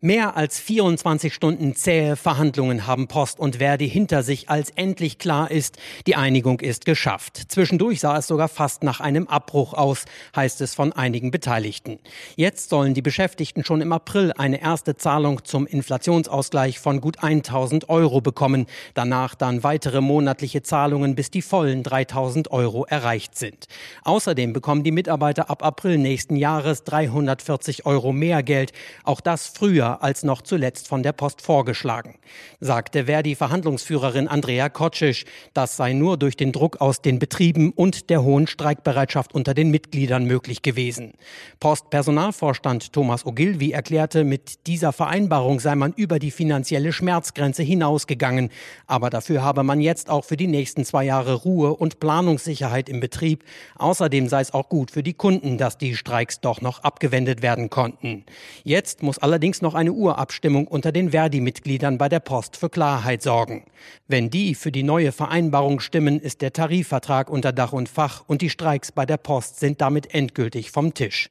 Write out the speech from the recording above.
Mehr als 24 Stunden zähe Verhandlungen haben Post und Verdi hinter sich, als endlich klar ist, die Einigung ist geschafft. Zwischendurch sah es sogar fast nach einem Abbruch aus, heißt es von einigen Beteiligten. Jetzt sollen die Beschäftigten schon im April eine erste Zahlung zum Inflationsausgleich von gut 1000 Euro bekommen, danach dann weitere monatliche Zahlungen, bis die vollen 3000 Euro erreicht sind. Außerdem bekommen die Mitarbeiter ab April nächsten Jahres 340 Euro mehr Geld, auch das früher als noch zuletzt von der Post vorgeschlagen, sagte Verdi-Verhandlungsführerin Andrea Kotschisch. Das sei nur durch den Druck aus den Betrieben und der hohen Streikbereitschaft unter den Mitgliedern möglich gewesen. Postpersonalvorstand Thomas Ogilvy erklärte, mit dieser Vereinbarung sei man über die finanzielle Schmerzgrenze hinausgegangen. Aber dafür habe man jetzt auch für die nächsten zwei Jahre Ruhe und Planungssicherheit im Betrieb. Außerdem sei es auch gut für die Kunden, dass die Streiks doch noch abgewendet werden konnten. Jetzt muss allerdings noch eine Urabstimmung unter den Verdi-Mitgliedern bei der Post für Klarheit sorgen. Wenn die für die neue Vereinbarung stimmen, ist der Tarifvertrag unter Dach und Fach und die Streiks bei der Post sind damit endgültig vom Tisch.